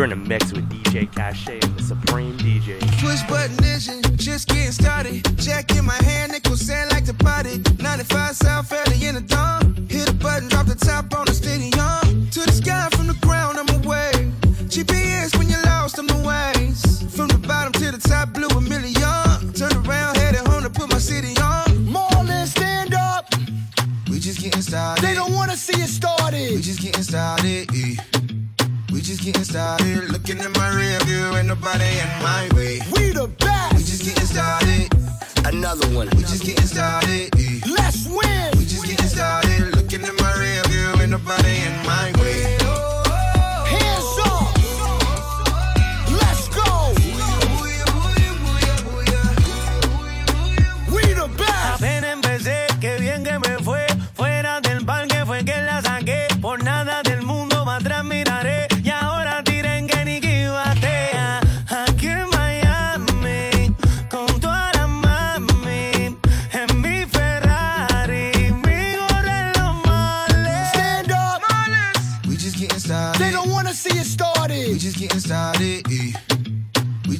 You're in a mix with DJ Cache and the Supreme DJ. Push button engine, just getting started. Jack in my hand, nickel sand like the potty. 95 South early in the dawn. Hit a button, drop the top on the stadium. To the sky from the ground, I'm away. GPS when you're lost, I'm the ways. From the bottom to the top, blew a million. Turn around, headed home to put my city on. Marlon, stand up. We just getting started. They don't wanna see it started. We just getting started. eh. We just getting started. Looking in my rear view, ain't nobody in my way. We the best. We just getting started. Another one. We just getting started. Let's win. We just getting started. Looking in my rear view, ain't nobody in my way.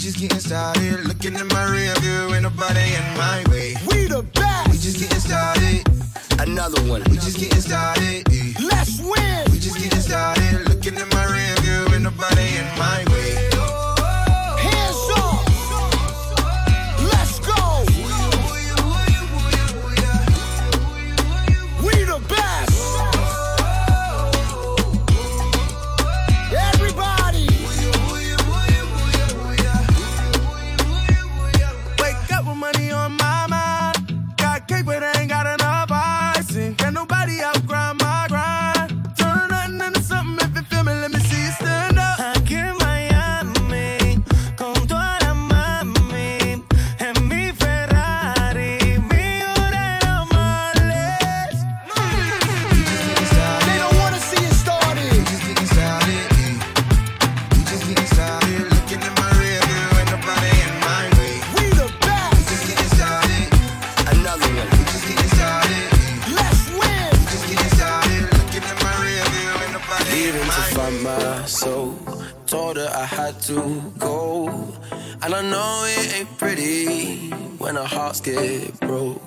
Just getting started. Looking in my rear view, ain't nobody in my way. We the best. We just getting started. Another one. We just getting started. Let's win. We just getting started. Looking in my rear view, ain't nobody in my way. Hearts get broke.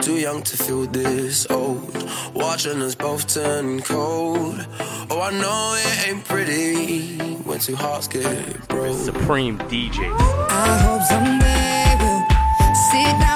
Too young to feel this old. Watching us both turn cold. Oh, I know it ain't pretty when two hearts get broke. Supreme DJ. I hope someday we'll sit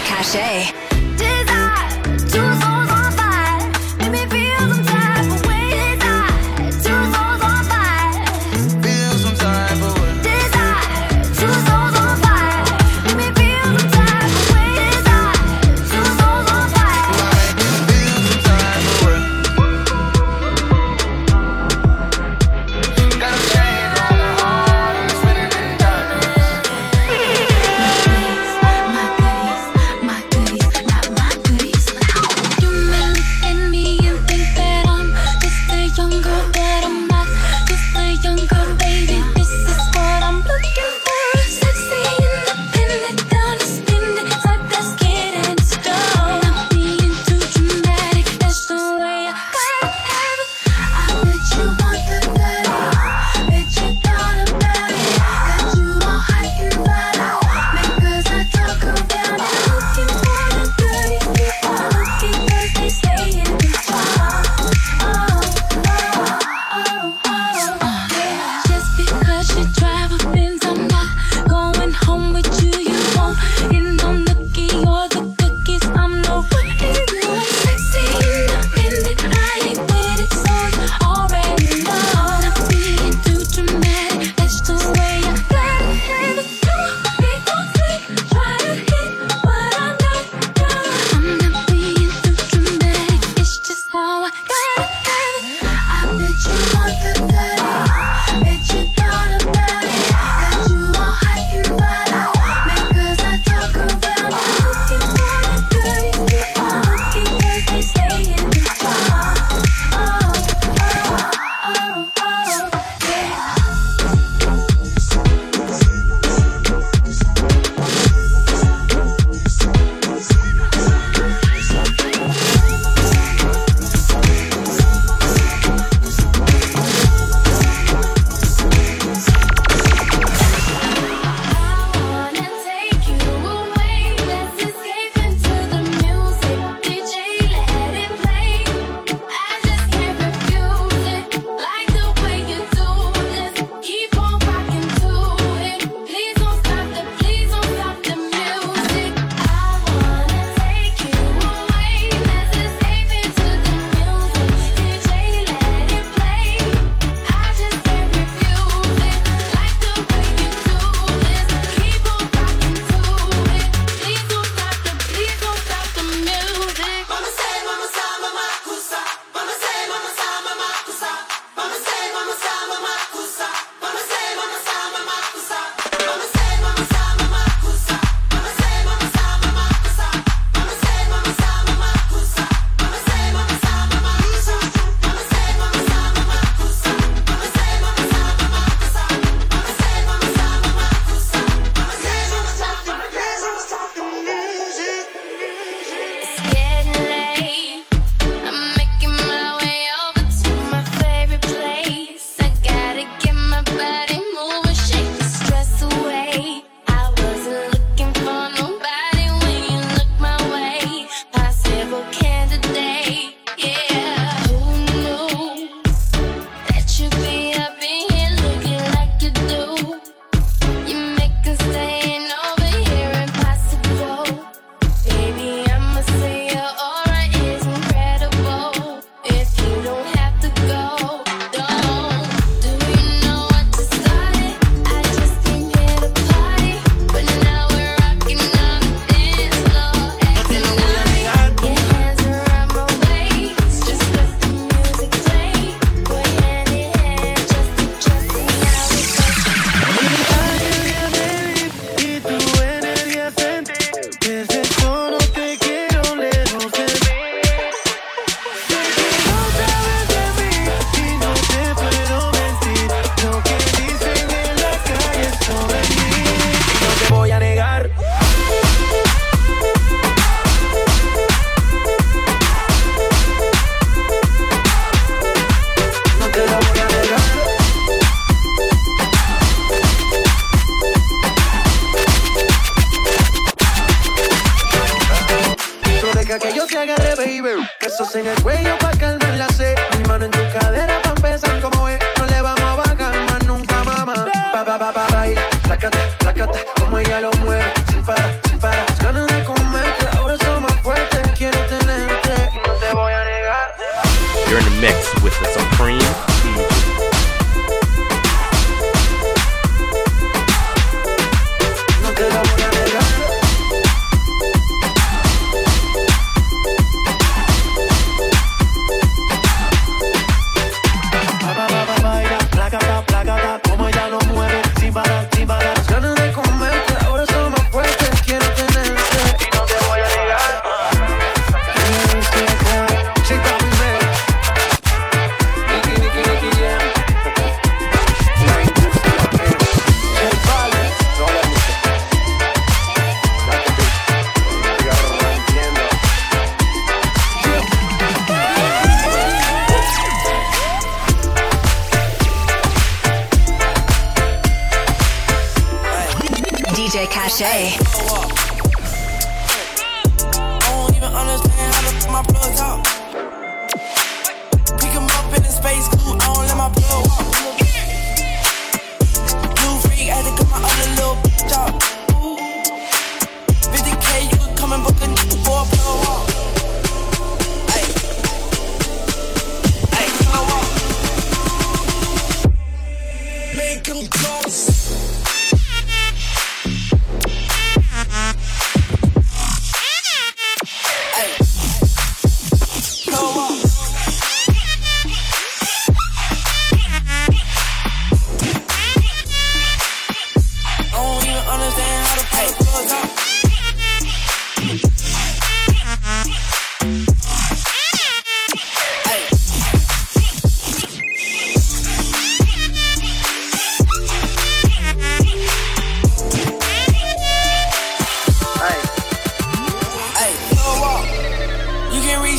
DJ DJ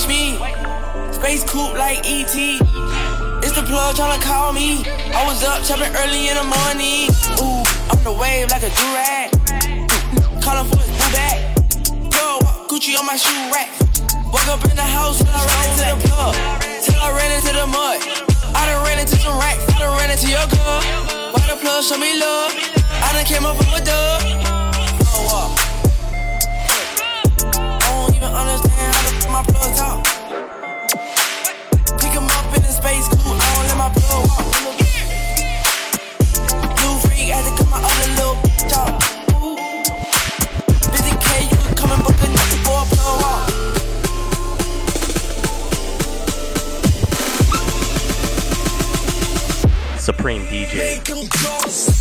reach me. Space coupe like ET. It's the plug tryna call me. I was up chopping early in the morning. Ooh, I'm the wave like a durag. Calling for his boo bag. Walk, Gucci on my shoe rack. Woke up in the house till I ran into the plug. Till I ran into the mud. I done ran into some racks. I done ran into your girl. Why the plug show me love? I done came up from a dub. My plugs out. Pick 'em up in the space cool, I don't let my plug walk. Blue freak, had to cut my other little bitch out. 50k, you could come and book a for a plug walk. Supreme DJ.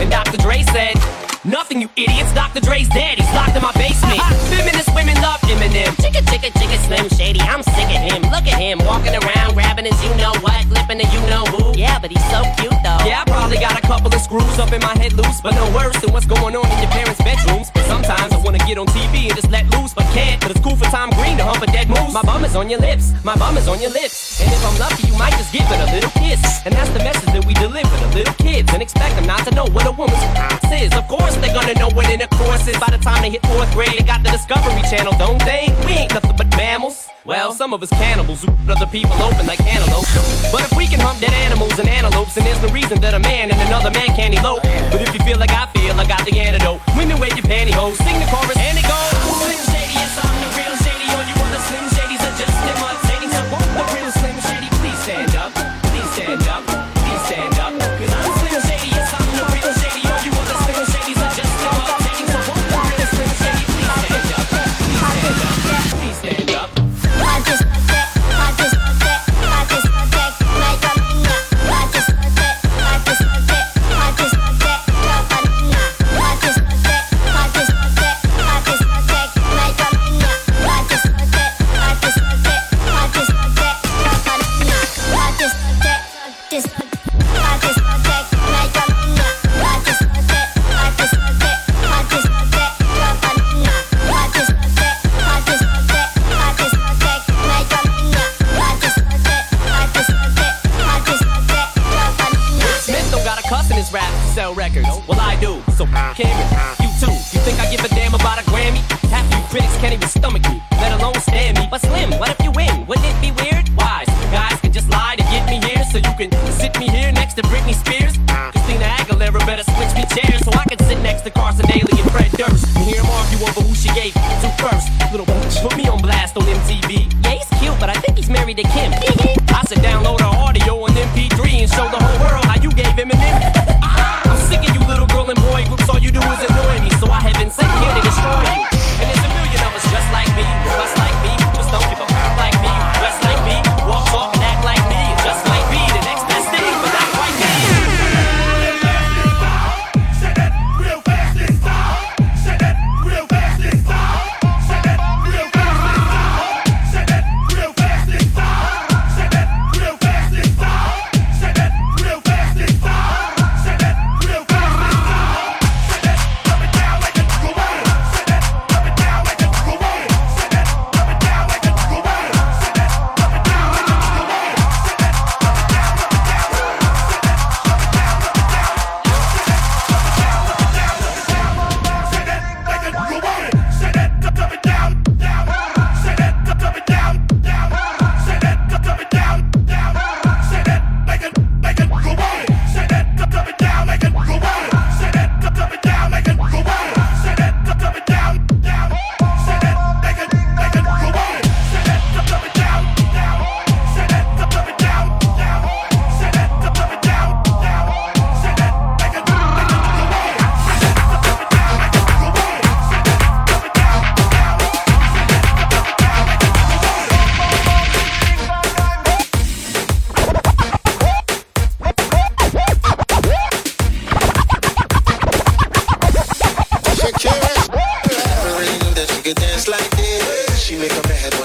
And Dr. Dre said. Nothing, you idiots. Dr. Dre's dead. He's locked in my basement. Feminist women love Eminem. Chicka, chicka, chicka, Slim Shady. I'm sick of him. Look at him walking around, grabbing his you know what, flipping the you know who. Yeah, but he's so cute though. Yeah, I probably got a couple of screws up in my head loose, but no worse than what's going on in your parents' bedrooms. Sometimes I wanna get on TV and just let loose, but can't. But it's cool for Tom Green to hump a dead moose. My bum is on your lips. My bum is on your lips. And if I'm lucky, you might just give it a little kiss. And that's the message that we deliver to little kids and expect them not to know what a woman's ass is. Of course, they're gonna know what intercourse is by the time they hit fourth grade. They got the Discovery Channel, don't they? We ain't nothing but mammals. Well, some of us cannibals who other people open like antelope. But if we can hump dead animals and antelopes, then there's no reason that a man and another man can't elope. But if you feel like I feel, I got the antidote. Women wear your pantyhose, sing the chorus, and it goes.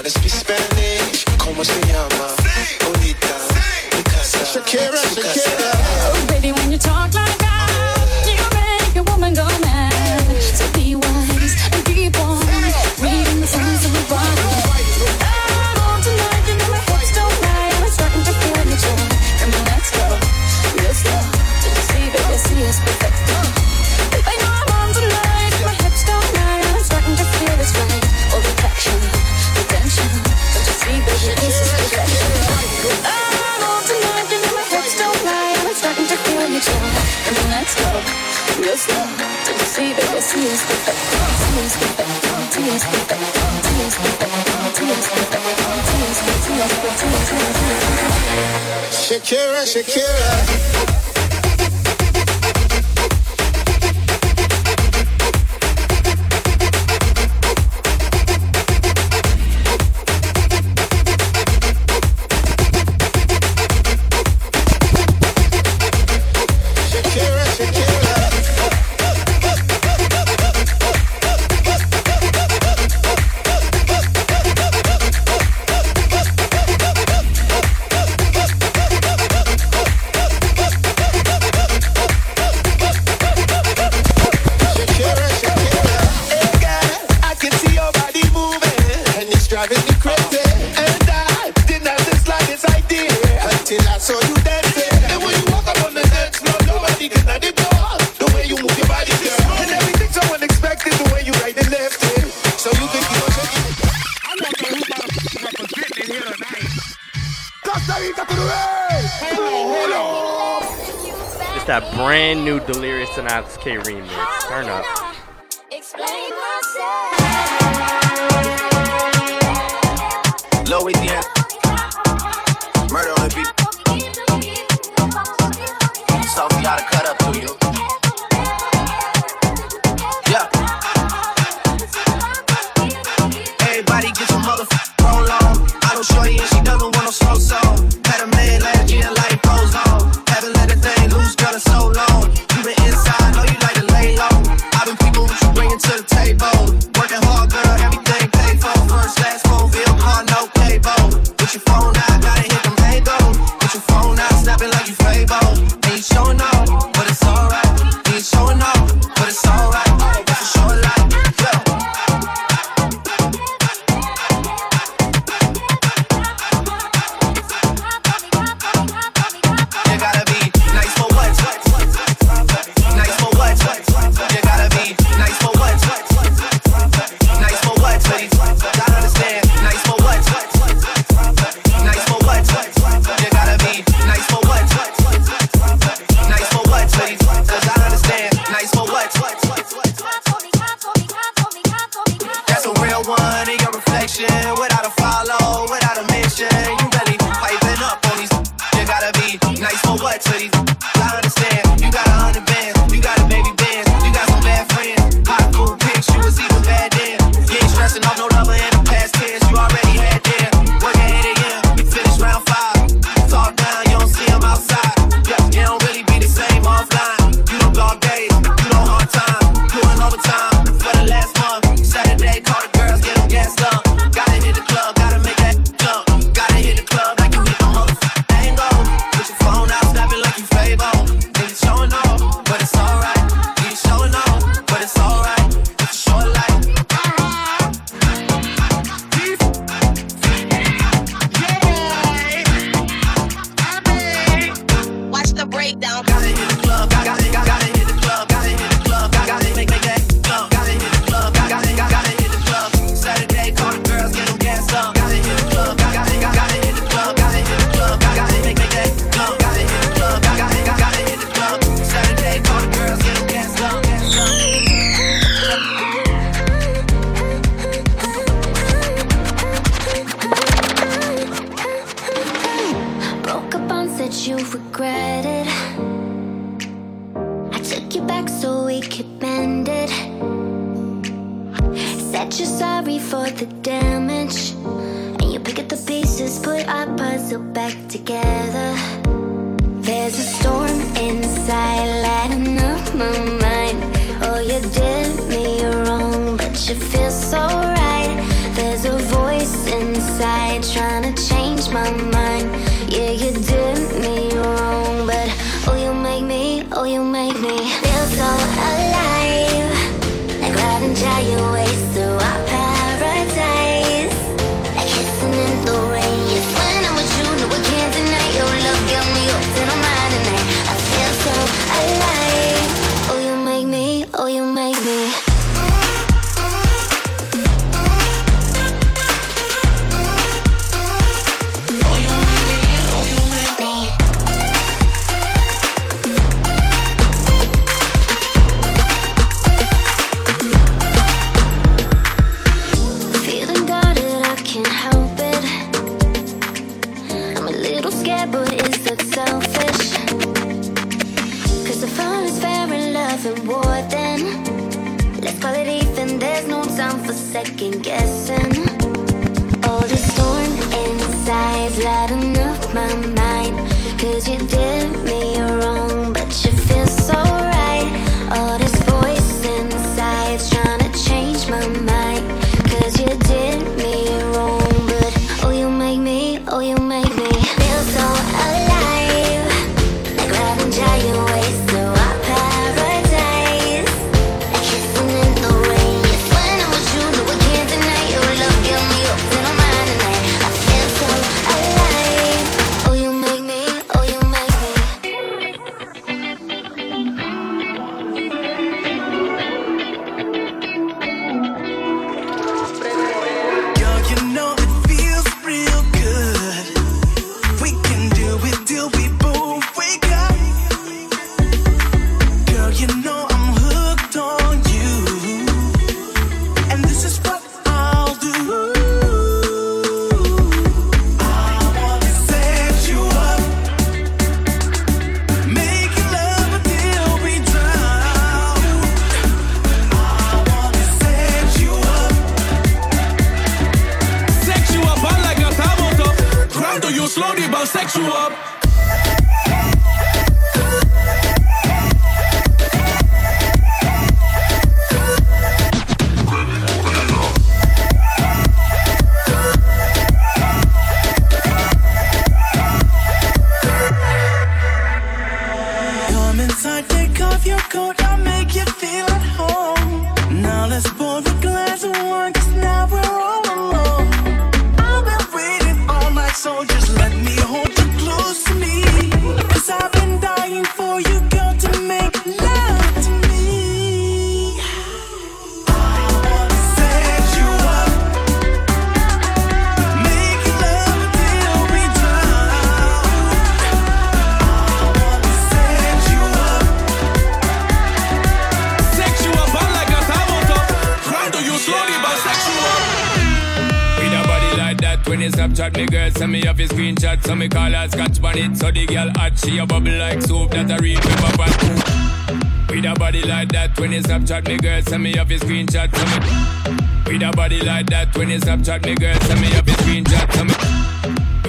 I speak Spanish. ¿Cómo se llama? Sí. Bonita. Sí. Mi casa. Shakira, Shakira. Shakira. brand new Delirious and Alex K remix. Turn up. Sex you up. Send me off your screenshot So me. With a body like that when you Snapchat me girl. Send me up your screenshot so me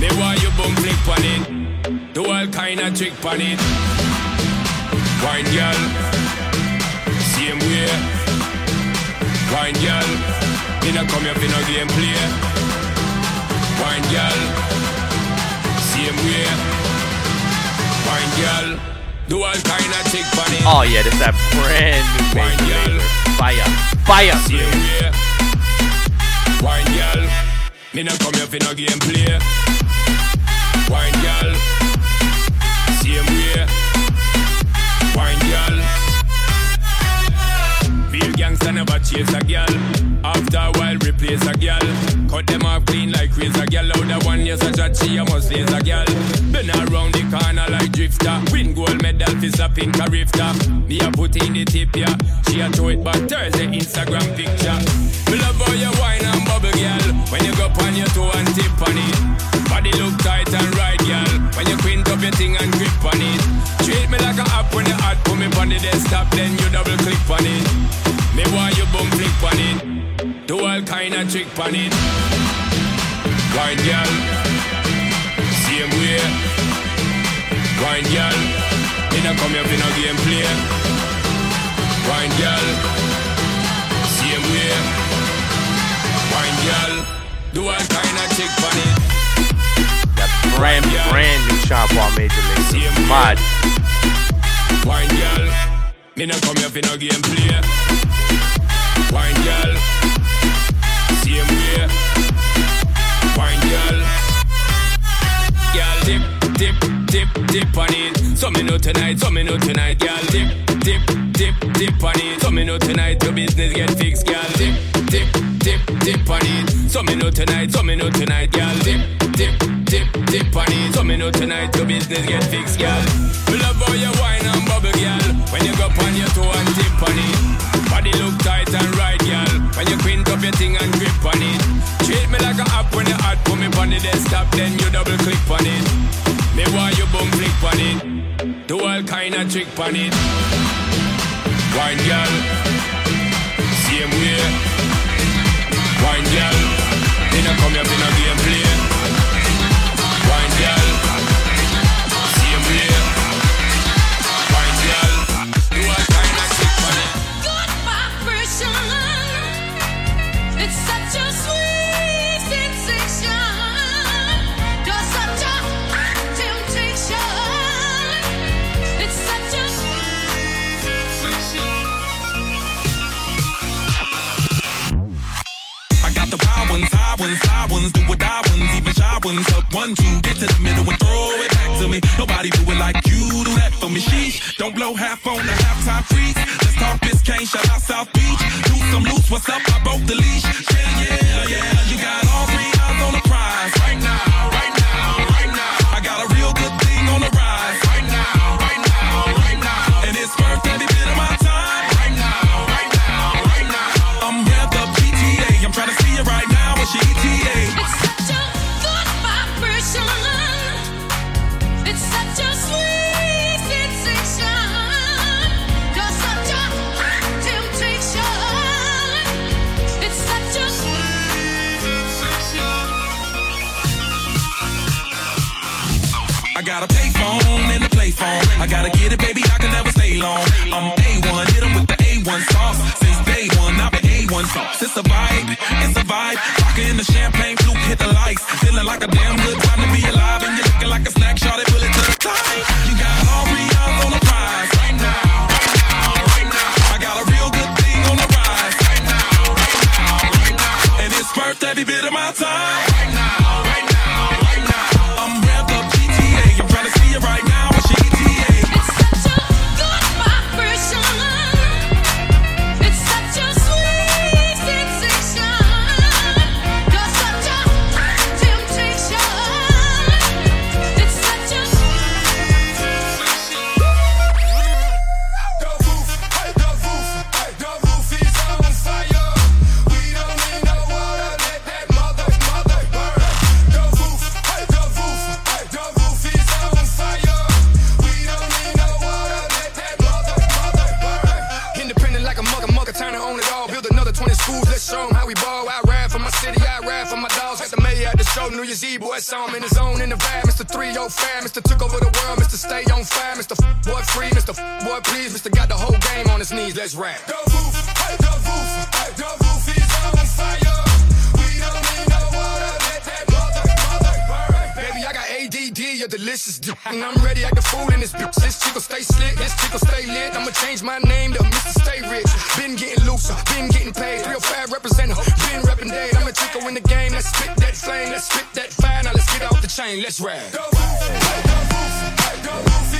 Me why you boom click on it. Do all kind of trick on it. Wine girl, same way. Wine girl, me not come here for no game play. Wine girl, same way. Wine girl, do all kind of trick on it. Oh yeah, this that brand new Major Lazer. Fire, fire. Same way. Wine girl, me not come here for no game play. Wine girl, same way. Wine never chase a. After a while, replace a them clean like razor one yes, such a shot she a must. Been around the corner like drifter. Win gold medal a rifter. Me a put in the tip yeah. She a throw it back Thursday Instagram picture. Me love how you wine and bubble, all kind of trick on it. Wine, girl. Same way. Wine, girl. Me not come for no game play. Wine, girl. Same way. Wine girl, do all kind of chick on it. That brand, brand new Sean Paul Major Lazer. Mad. Wine girl, me no come here for no game play. Wine girl, dip, on it. So me know tonight, so me know tonight, girl dip, dip, dip, dip on it. So me know tonight your business get fixed, girl dip, dip, dip, dip on it. So me know tonight, so me know tonight, girl dip, dip, dip, dip on it. So me know tonight your business get fixed, girl. Love how you wine and bubble, girl. When you go on your toe and tip on it. Body look tight and right, girl. When you quint up your thing and grip on it. Treat me like a app when you hot, put me on the desktop, then you double click on it. Me why you boom click on it. Do all kind of trick on it. Wine girl, ones. Up one, two, get to the middle and throw it back to me. Nobody do it like you do that for me. Sheesh, don't blow half on the halftime freaks. Let's talk Biscayne, shout out South Beach. Loose, some loose, what's up? I broke the leash. Yeah, yeah, yeah. You got all three eyes on the prize. Right now, payphone and a play phone. I gotta get it, baby. I can never stay long. I'm A1, hit with the A1 sauce. Since day one, I've been A1 sauce. It's a vibe, it's a vibe. Rockin' the champagne fluke, hit the lights. Feeling like a damn good time to be alive. And you're looking like a snack, shot it, pull it to the top. You got all three eyes on the prize. Right now, right now, right now. I got a real good thing on the rise. Right now, right now, right now. And it's worth every bit of my time. I'm in his zone in the vibe. Mr. 305, Mr. Took over the world, Mr. Stay on fire, Mr. F- boy free, Mr. F- boy please, Mr. Got the whole game on his knees. Let's rap. Go, woof, hey, go, woof, hey, go, a delicious dude. And I'm ready, acting fool in this bitch. This chick will stay slick, this chick will stay lit. I'ma change my name to Mr. Stay Rich. Been getting looser, been getting paid. Real fab representative, been reppin' day. I'm a chico in the game, let's spit that flame, let's spit that fire. Now let's get off the chain, let's ride. Go, go, go, go, go, go, go, go, go, go, go, go, go, go, go, go, go,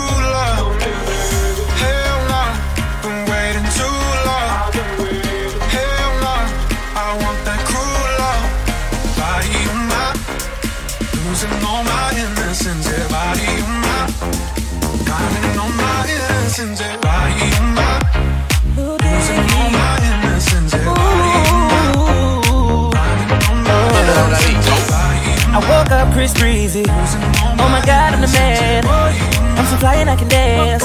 I woke up Chris Breezy. Oh my god, I'm the man. I'm so fly and I can dance.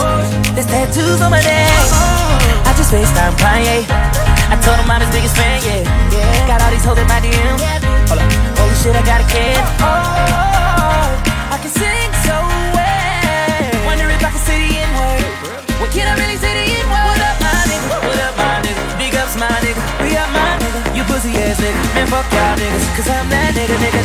There's tattoos on my neck. I just FaceTime Kanye. I told him I'm his biggest fan, yeah. Got all these hoes in my DM. Holy oh, shit, I got a kid. Oh, Cause I'm that nigga, nigga.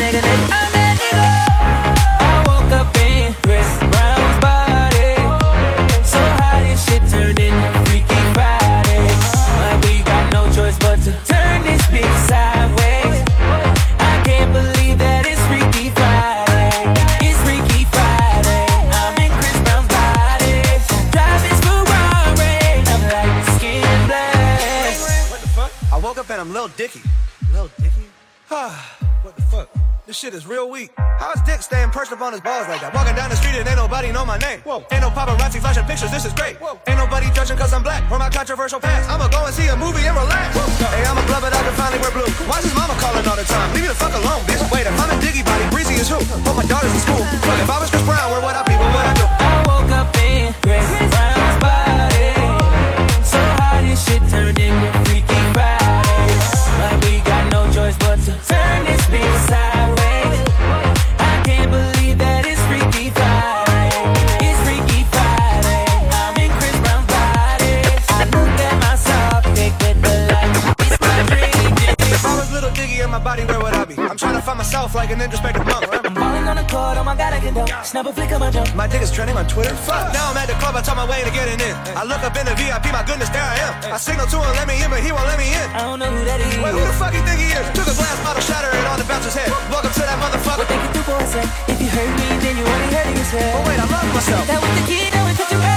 Diggy in my body, where would I be? I'm trying to find myself like an introspective monk. I'm falling on the court, oh my god, I can do. Snap a flick of my jump. My dick is trending on Twitter. Fuck. Now I'm at the club, I talk my way to getting in. I look up in the VIP, my goodness, there I am. I signal to him, let me in, but he won't let me in. I don't know who that is. Wait, who the fuck you think he is? Took a glass bottle, shatter it on the bouncer's head. Welcome to that motherfucker. What they can do for a sec. Eh? If you hurt me, then you only hurting yourself. Oh wait, I love myself. That was the kid, that was such a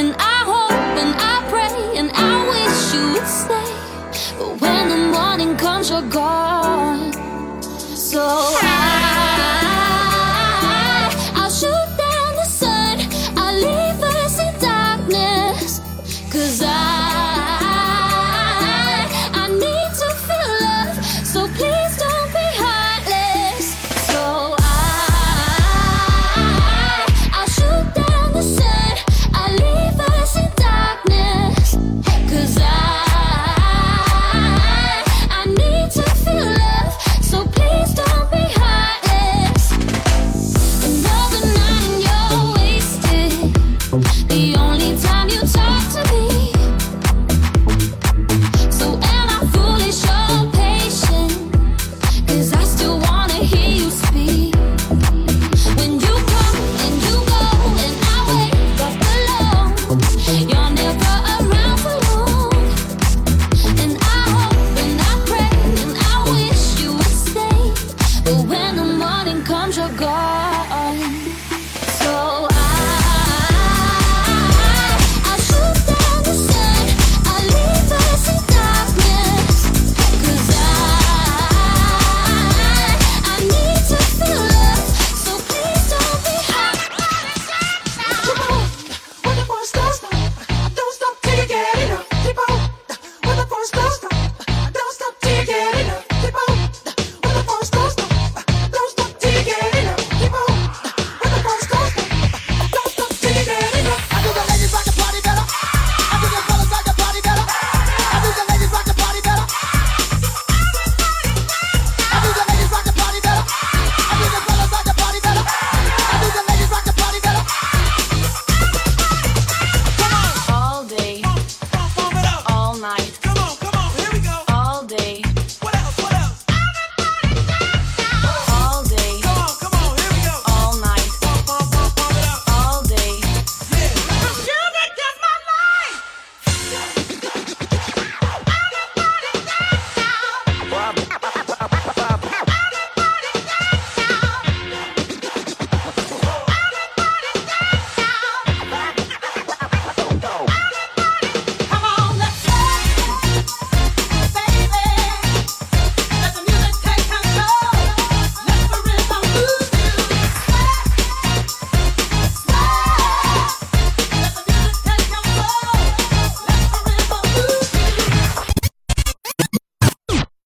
and I